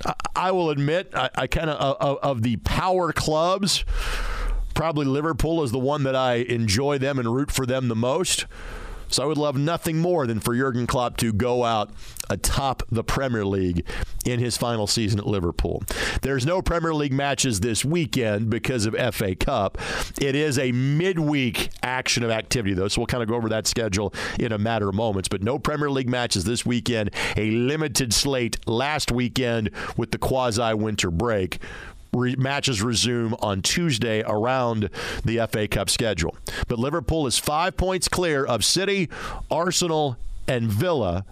I, I will admit, I, I kind of, of, of the power clubs, probably Liverpool is the one that I enjoy them and root for them the most. So I would love nothing more than for Jurgen Klopp to go out atop the Premier League in his final season at Liverpool. There's no Premier League matches this weekend because of FA Cup. It is a midweek action of activity, though, so we'll kind of go over that schedule in a matter of moments. But no Premier League matches this weekend. A limited slate last weekend with the quasi winter break re- matches resume on Tuesday around the FA Cup schedule. But Liverpool is five points clear of City, Arsenal, and Villa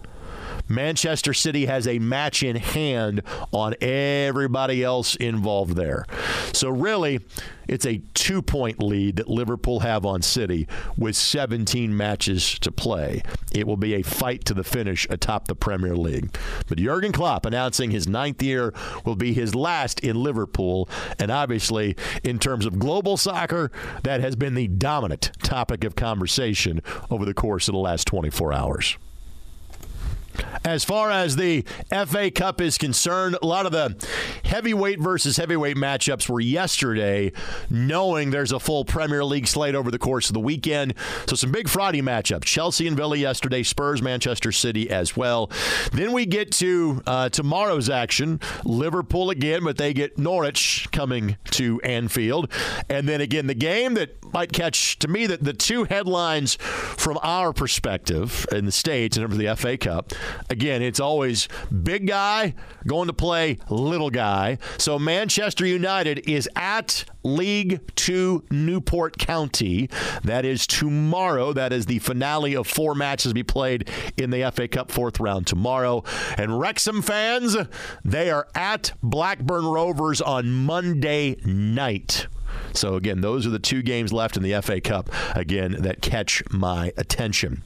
Manchester City has a match in hand on everybody else involved there. So, really, it's a two point lead that Liverpool have on City with 17 matches to play. It will be a fight to the finish atop the Premier League. But Jurgen Klopp announcing his ninth year will be his last in Liverpool. And obviously, in terms of global soccer, that has been the dominant topic of conversation over the course of the last 24 hours. As far as the FA Cup is concerned, a lot of the heavyweight versus heavyweight matchups were yesterday, knowing there's a full Premier League slate over the course of the weekend. So some big Friday matchups Chelsea and Villa yesterday, Spurs, Manchester City as well. Then we get to uh, tomorrow's action Liverpool again, but they get Norwich coming to Anfield. And then again, the game that might catch to me that the two headlines from our perspective in the States terms of the FA Cup again, it's always big guy going to play little guy. So Manchester United is at League Two Newport County. That is tomorrow. That is the finale of four matches to be played in the FA Cup fourth round tomorrow. And Wrexham fans, they are at Blackburn Rovers on Monday night. So, again, those are the two games left in the FA Cup, again, that catch my attention.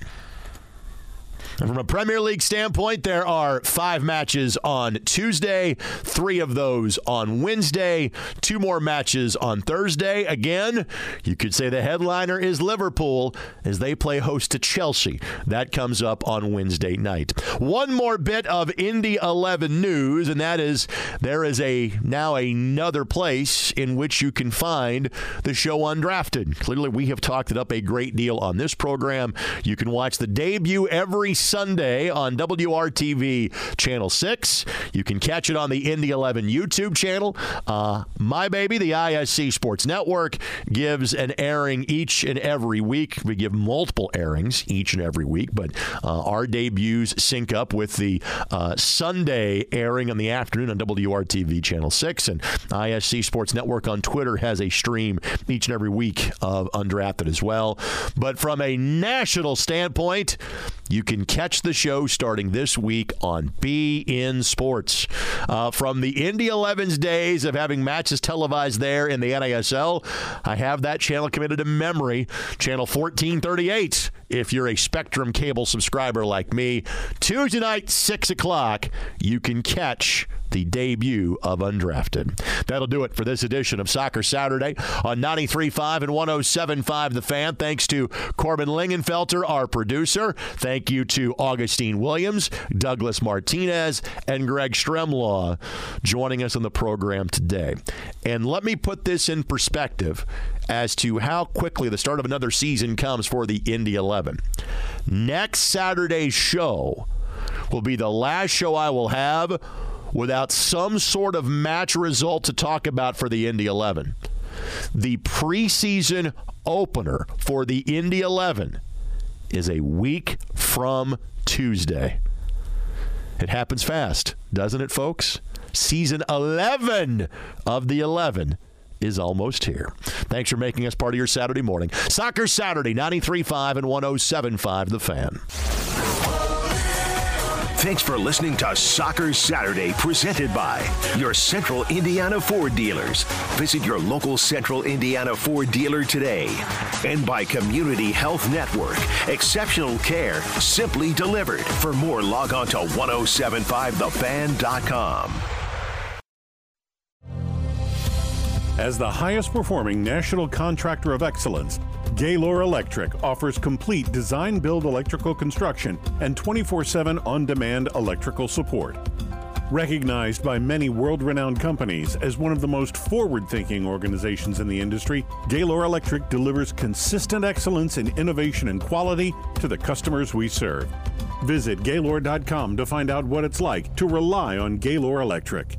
And from a Premier League standpoint, there are five matches on Tuesday, three of those on Wednesday, two more matches on Thursday. Again, you could say the headliner is Liverpool as they play host to Chelsea. That comes up on Wednesday night. One more bit of Indy 11 news, and that is there is a now another place in which you can find the show Undrafted. Clearly, we have talked it up a great deal on this program. You can watch the debut every Sunday on WRTV Channel 6. You can catch it on the Indy 11 YouTube channel. Uh, my baby, the ISC Sports Network, gives an airing each and every week. We give multiple airings each and every week, but uh, our debuts sync up with the uh, Sunday airing in the afternoon on WRTV Channel 6. And ISC Sports Network on Twitter has a stream each and every week of Undrafted as well. But from a national standpoint, you can catch the show starting this week on beIN Sports. Uh, from the Indy 11's days of having matches televised there in the NASL, I have that channel committed to memory. Channel 1438 if you're a Spectrum cable subscriber like me. Tuesday night, 6 o'clock, you can catch the debut of Undrafted. That'll do it for this edition of Soccer Saturday on 93.5 and 107.5 The Fan. Thanks to Corbin Lingenfelter, our producer. Thank you to Augustine Williams, Douglas Martinez, and Greg Stremlaw joining us on the program today. And let me put this in perspective as to how quickly the start of another season comes for the Indy 11. Next Saturday's show will be the last show I will have without some sort of match result to talk about for the Indy 11. The preseason opener for the Indy 11 is a week from Tuesday. It happens fast, doesn't it, folks? Season 11 of the 11 is almost here. Thanks for making us part of your Saturday morning. Soccer Saturday, 93.5 and 107.5 The Fan. Thanks for listening to Soccer Saturday, presented by your Central Indiana Ford dealers. Visit your local Central Indiana Ford dealer today. And by Community Health Network. Exceptional care, simply delivered. For more, log on to 1075thefan.com. As the highest performing national contractor of excellence, Gaylor Electric offers complete design build electrical construction and 24 7 on demand electrical support. Recognized by many world renowned companies as one of the most forward thinking organizations in the industry, Gaylor Electric delivers consistent excellence in innovation and quality to the customers we serve. Visit Gaylor.com to find out what it's like to rely on Gaylor Electric.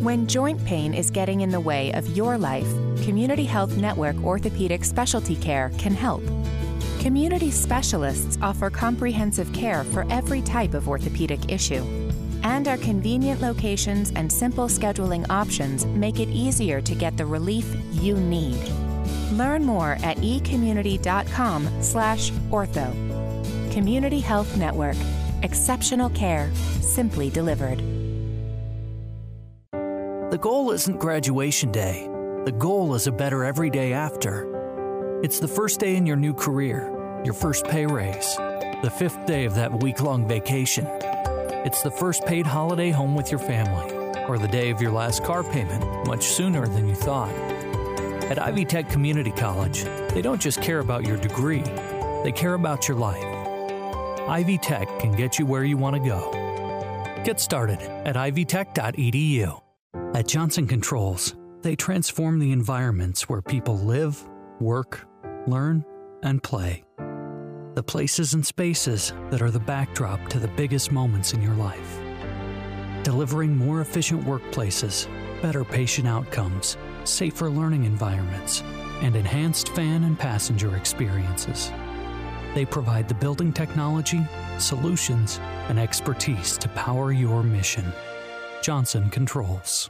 When joint pain is getting in the way of your life, Community Health Network Orthopedic Specialty Care can help. Community specialists offer comprehensive care for every type of orthopedic issue. And our convenient locations and simple scheduling options make it easier to get the relief you need. Learn more at ecommunity.com slash ortho. Community Health Network. Exceptional care, simply delivered. The goal isn't graduation day. The goal is a better every day after. It's the first day in your new career, your first pay raise, the fifth day of that week long vacation. It's the first paid holiday home with your family, or the day of your last car payment, much sooner than you thought. At Ivy Tech Community College, they don't just care about your degree, they care about your life. Ivy Tech can get you where you want to go. Get started at ivytech.edu. At Johnson Controls, they transform the environments where people live, work, learn, and play. The places and spaces that are the backdrop to the biggest moments in your life. Delivering more efficient workplaces, better patient outcomes, safer learning environments, and enhanced fan and passenger experiences. They provide the building technology, solutions, and expertise to power your mission. Johnson Controls.